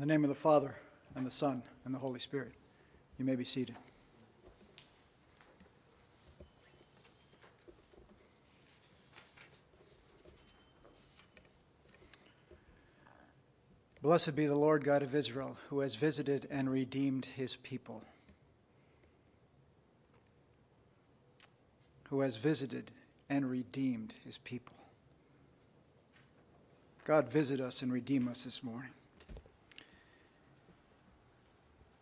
In the name of the Father, and the Son, and the Holy Spirit. You may be seated. Blessed be the Lord God of Israel, who has visited and redeemed his people. Who has visited and redeemed his people. God, visit us and redeem us this morning.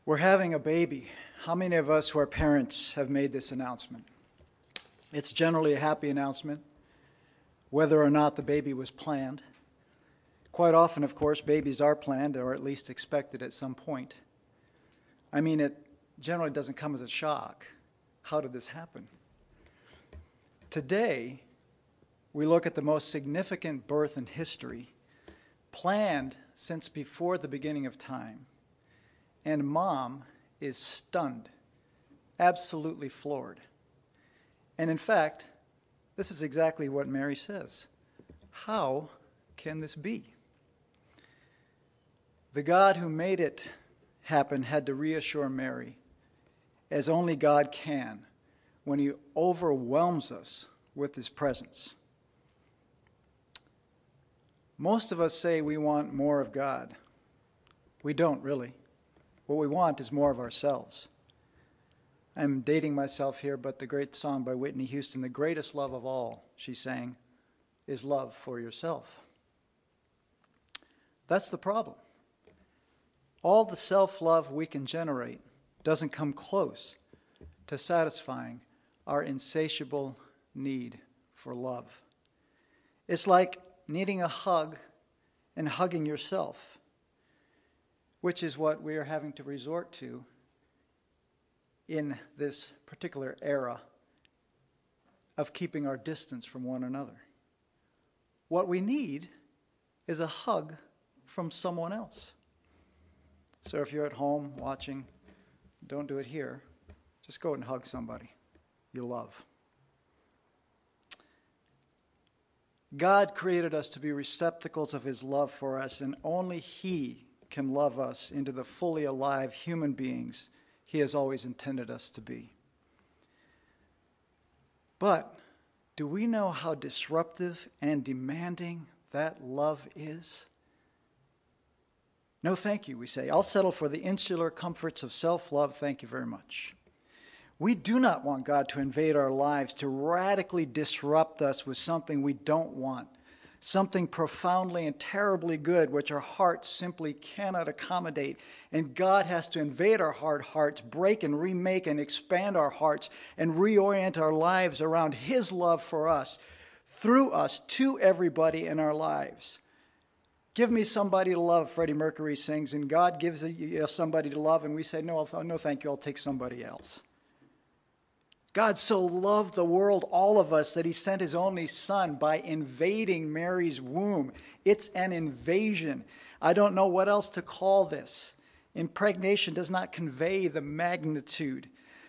We're having a baby. How many of us who are parents have made this announcement? It's generally a happy announcement, whether or not the baby was planned. Quite often, of course, babies are planned or at least expected at some point. I mean, it generally doesn't come as a shock. How did this happen? Today, we look at the most significant birth in history, planned since before the beginning of time and mom is stunned, absolutely floored. And in fact, this is exactly what Mary says How can this be? The God who made it happen had to reassure Mary, as only God can, when he overwhelms us with his presence. Most of us say we want more of God. We don't really. What we want is more of ourselves. I'm dating myself here, but the great song by Whitney Houston, The Greatest Love of All, she sang, is love for yourself. That's the problem. All the self love we can generate doesn't come close to satisfying our insatiable need for love. It's like needing a hug and hugging yourself which is what we are having to resort to in this particular era of keeping our distance from one another. What we need is a hug from someone else. So if you're at home watching, don't do it here. Just go and hug somebody you love. God created us to be receptacles of His love for us, and only He can love us into the fully alive human beings He has always intended us to be. But do we know how disruptive and demanding that love is? No, thank you, we say. I'll settle for the insular comforts of self love. Thank you very much. We do not want God to invade our lives, to radically disrupt us with something we don't want something profoundly and terribly good which our hearts simply cannot accommodate. And God has to invade our hard hearts, break and remake and expand our hearts, and reorient our lives around His love for us, through us, to everybody in our lives. Give me somebody to love, Freddie Mercury sings, and God gives us somebody to love, and we say, No, no, thank you, I'll take somebody else. God so loved the world, all of us, that he sent his only son by invading Mary's womb. It's an invasion. I don't know what else to call this. Impregnation does not convey the magnitude.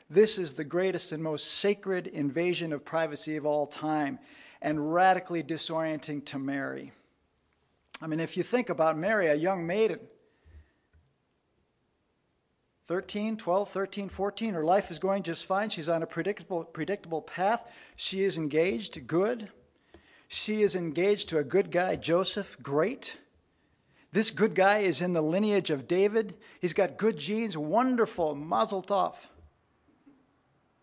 This is the greatest and most sacred invasion of privacy of all time and radically disorienting to Mary. I mean, if you think about Mary, a young maiden, 13, 12, 13, 14. Her life is going just fine. She's on a predictable, predictable path. She is engaged, good. She is engaged to a good guy, Joseph, great. This good guy is in the lineage of David. He's got good genes, wonderful, mazel tov.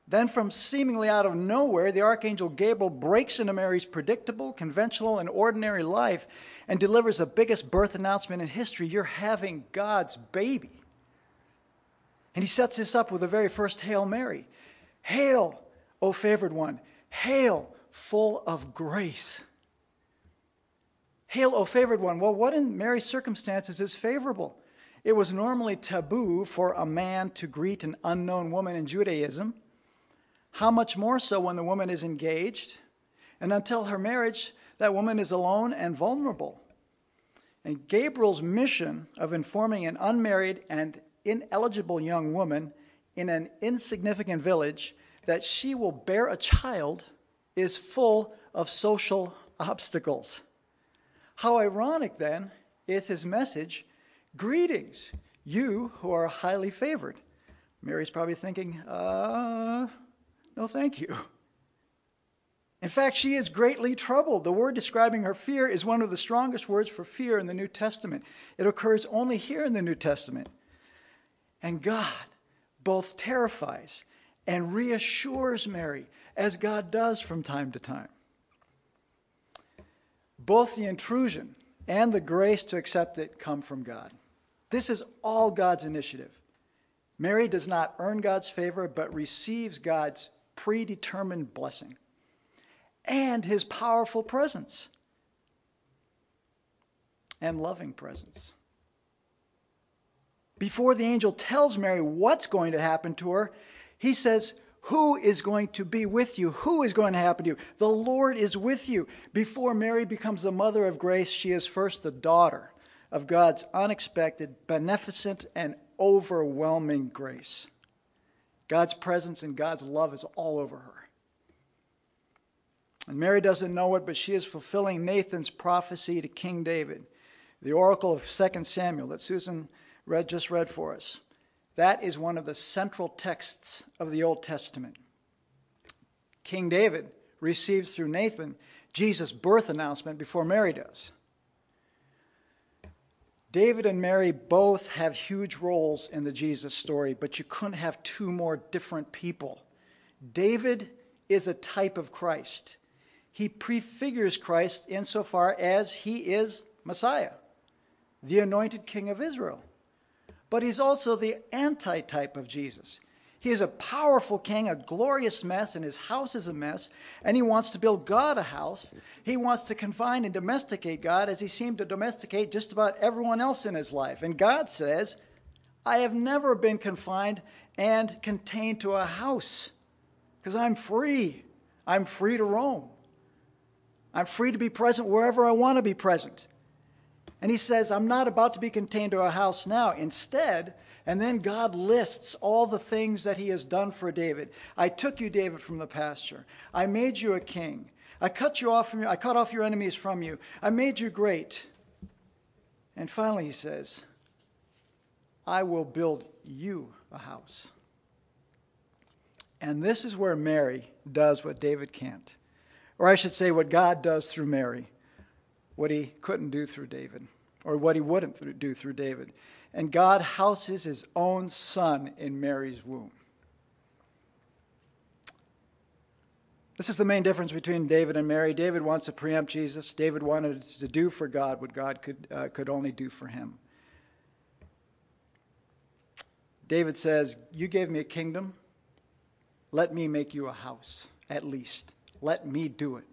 Then, from seemingly out of nowhere, the archangel Gabriel breaks into Mary's predictable, conventional, and ordinary life and delivers the biggest birth announcement in history. You're having God's baby. And he sets this up with the very first Hail Mary Hail, O favored one, hail, full of grace. Hail, O favored one. Well, what in Mary's circumstances is favorable? It was normally taboo for a man to greet an unknown woman in Judaism. How much more so when the woman is engaged? And until her marriage, that woman is alone and vulnerable. And Gabriel's mission of informing an unmarried and ineligible young woman in an insignificant village that she will bear a child is full of social obstacles. How ironic then is his message Greetings, you who are highly favored. Mary's probably thinking, uh, no, thank you. In fact, she is greatly troubled. The word describing her fear is one of the strongest words for fear in the New Testament. It occurs only here in the New Testament. And God both terrifies and reassures Mary, as God does from time to time. Both the intrusion and the grace to accept it come from God. This is all God's initiative. Mary does not earn God's favor, but receives God's predetermined blessing and his powerful presence and loving presence. Before the angel tells Mary what's going to happen to her, he says, Who is going to be with you? Who is going to happen to you? The Lord is with you. Before Mary becomes the mother of grace, she is first the daughter of God's unexpected, beneficent, and overwhelming grace. God's presence and God's love is all over her. And Mary doesn't know it, but she is fulfilling Nathan's prophecy to King David, the oracle of 2 Samuel that Susan read, just read for us. That is one of the central texts of the Old Testament. King David receives through Nathan Jesus' birth announcement before Mary does. David and Mary both have huge roles in the Jesus story, but you couldn't have two more different people. David is a type of Christ he prefigures Christ insofar as he is Messiah, the anointed king of Israel. But he's also the antitype of Jesus. He is a powerful king, a glorious mess, and his house is a mess. And he wants to build God a house. He wants to confine and domesticate God as he seemed to domesticate just about everyone else in his life. And God says, I have never been confined and contained to a house because I'm free. I'm free to roam. I'm free to be present wherever I want to be present. And he says, I'm not about to be contained to a house now. Instead, and then God lists all the things that he has done for David. I took you, David, from the pasture. I made you a king. I cut you off from you. I cut off your enemies from you. I made you great. And finally, he says, I will build you a house. And this is where Mary does what David can't. Or I should say, what God does through Mary, what he couldn't do through David, or what he wouldn't do through David. And God houses his own son in Mary's womb. This is the main difference between David and Mary. David wants to preempt Jesus. David wanted to do for God what God could, uh, could only do for him. David says, You gave me a kingdom. Let me make you a house, at least. Let me do it.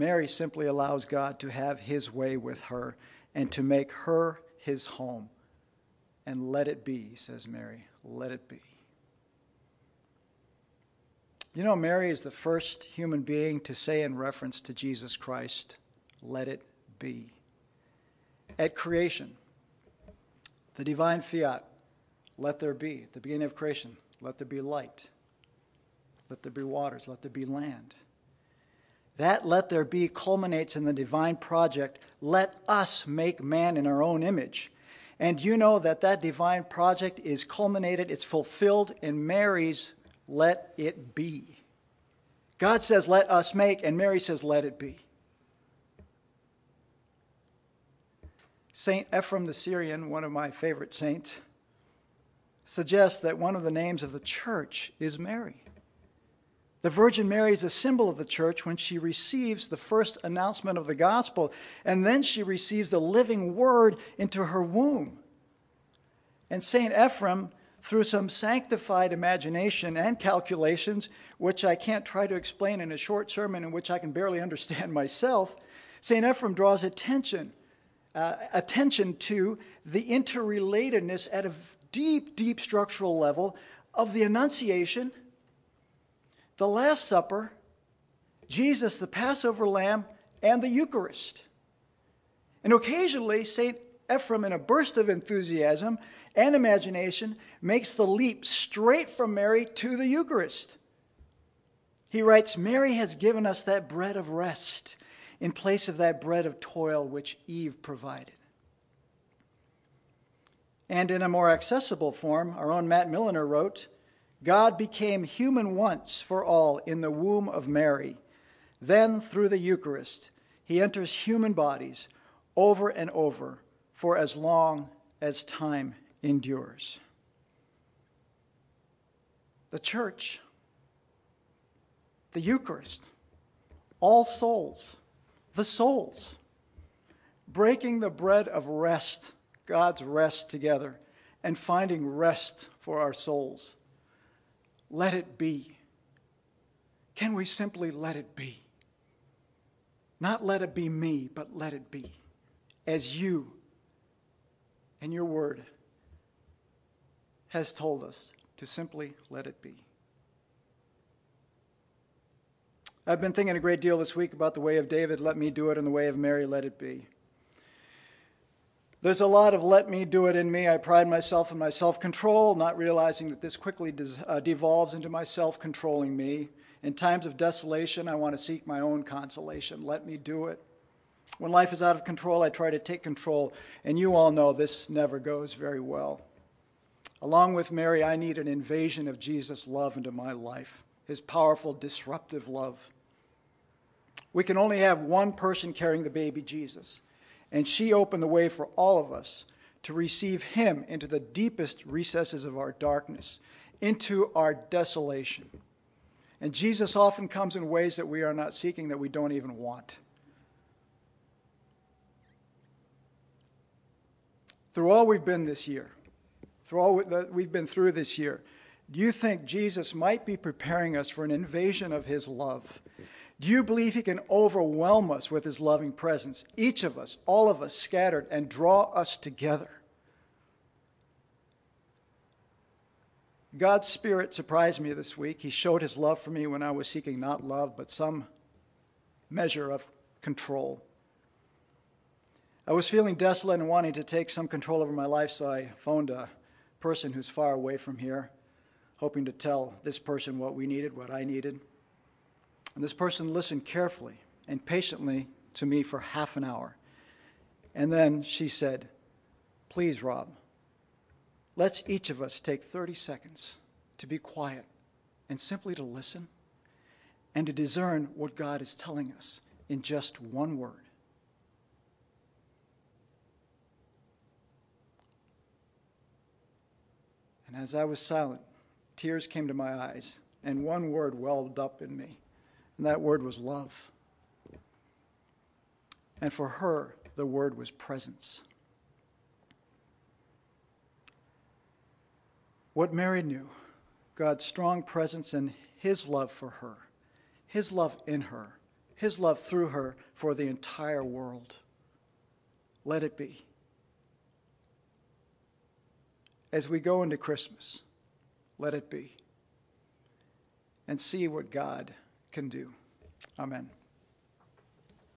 Mary simply allows God to have his way with her and to make her his home. And let it be, says Mary. Let it be. You know, Mary is the first human being to say in reference to Jesus Christ, let it be. At creation, the divine fiat, let there be. At the beginning of creation, let there be light. Let there be waters, let there be land. That let there be culminates in the divine project. Let us make man in our own image. And you know that that divine project is culminated, it's fulfilled in Mary's let it be. God says, let us make, and Mary says, let it be. Saint Ephrem the Syrian, one of my favorite saints, suggests that one of the names of the church is Mary. The Virgin Mary is a symbol of the church when she receives the first announcement of the gospel, and then she receives the living word into her womb. And St. Ephrem, through some sanctified imagination and calculations, which I can't try to explain in a short sermon in which I can barely understand myself, St. Ephrem draws attention, uh, attention to the interrelatedness at a deep, deep structural level of the Annunciation the Last Supper, Jesus, the Passover lamb, and the Eucharist. And occasionally, St. Ephrem, in a burst of enthusiasm and imagination, makes the leap straight from Mary to the Eucharist. He writes Mary has given us that bread of rest in place of that bread of toil which Eve provided. And in a more accessible form, our own Matt Milliner wrote, God became human once for all in the womb of Mary. Then, through the Eucharist, he enters human bodies over and over for as long as time endures. The church, the Eucharist, all souls, the souls, breaking the bread of rest, God's rest together, and finding rest for our souls let it be. Can we simply let it be? Not let it be me, but let it be. As you and your word has told us to simply let it be. I've been thinking a great deal this week about the way of David, let me do it, and the way of Mary, let it be. There's a lot of let me do it in me. I pride myself in my self control, not realizing that this quickly uh, devolves into my self controlling me. In times of desolation, I want to seek my own consolation. Let me do it. When life is out of control, I try to take control, and you all know this never goes very well. Along with Mary, I need an invasion of Jesus' love into my life, his powerful, disruptive love. We can only have one person carrying the baby Jesus. And she opened the way for all of us to receive him into the deepest recesses of our darkness, into our desolation. And Jesus often comes in ways that we are not seeking, that we don't even want. Through all we've been this year, through all that we've been through this year, do you think Jesus might be preparing us for an invasion of his love? Do you believe He can overwhelm us with His loving presence, each of us, all of us scattered, and draw us together? God's Spirit surprised me this week. He showed His love for me when I was seeking not love, but some measure of control. I was feeling desolate and wanting to take some control over my life, so I phoned a person who's far away from here, hoping to tell this person what we needed, what I needed. And this person listened carefully and patiently to me for half an hour. And then she said, Please, Rob, let's each of us take 30 seconds to be quiet and simply to listen and to discern what God is telling us in just one word. And as I was silent, tears came to my eyes, and one word welled up in me. And that word was love. And for her, the word was presence. What Mary knew God's strong presence and his love for her, his love in her, his love through her for the entire world. Let it be. As we go into Christmas, let it be. And see what God can do. Amen.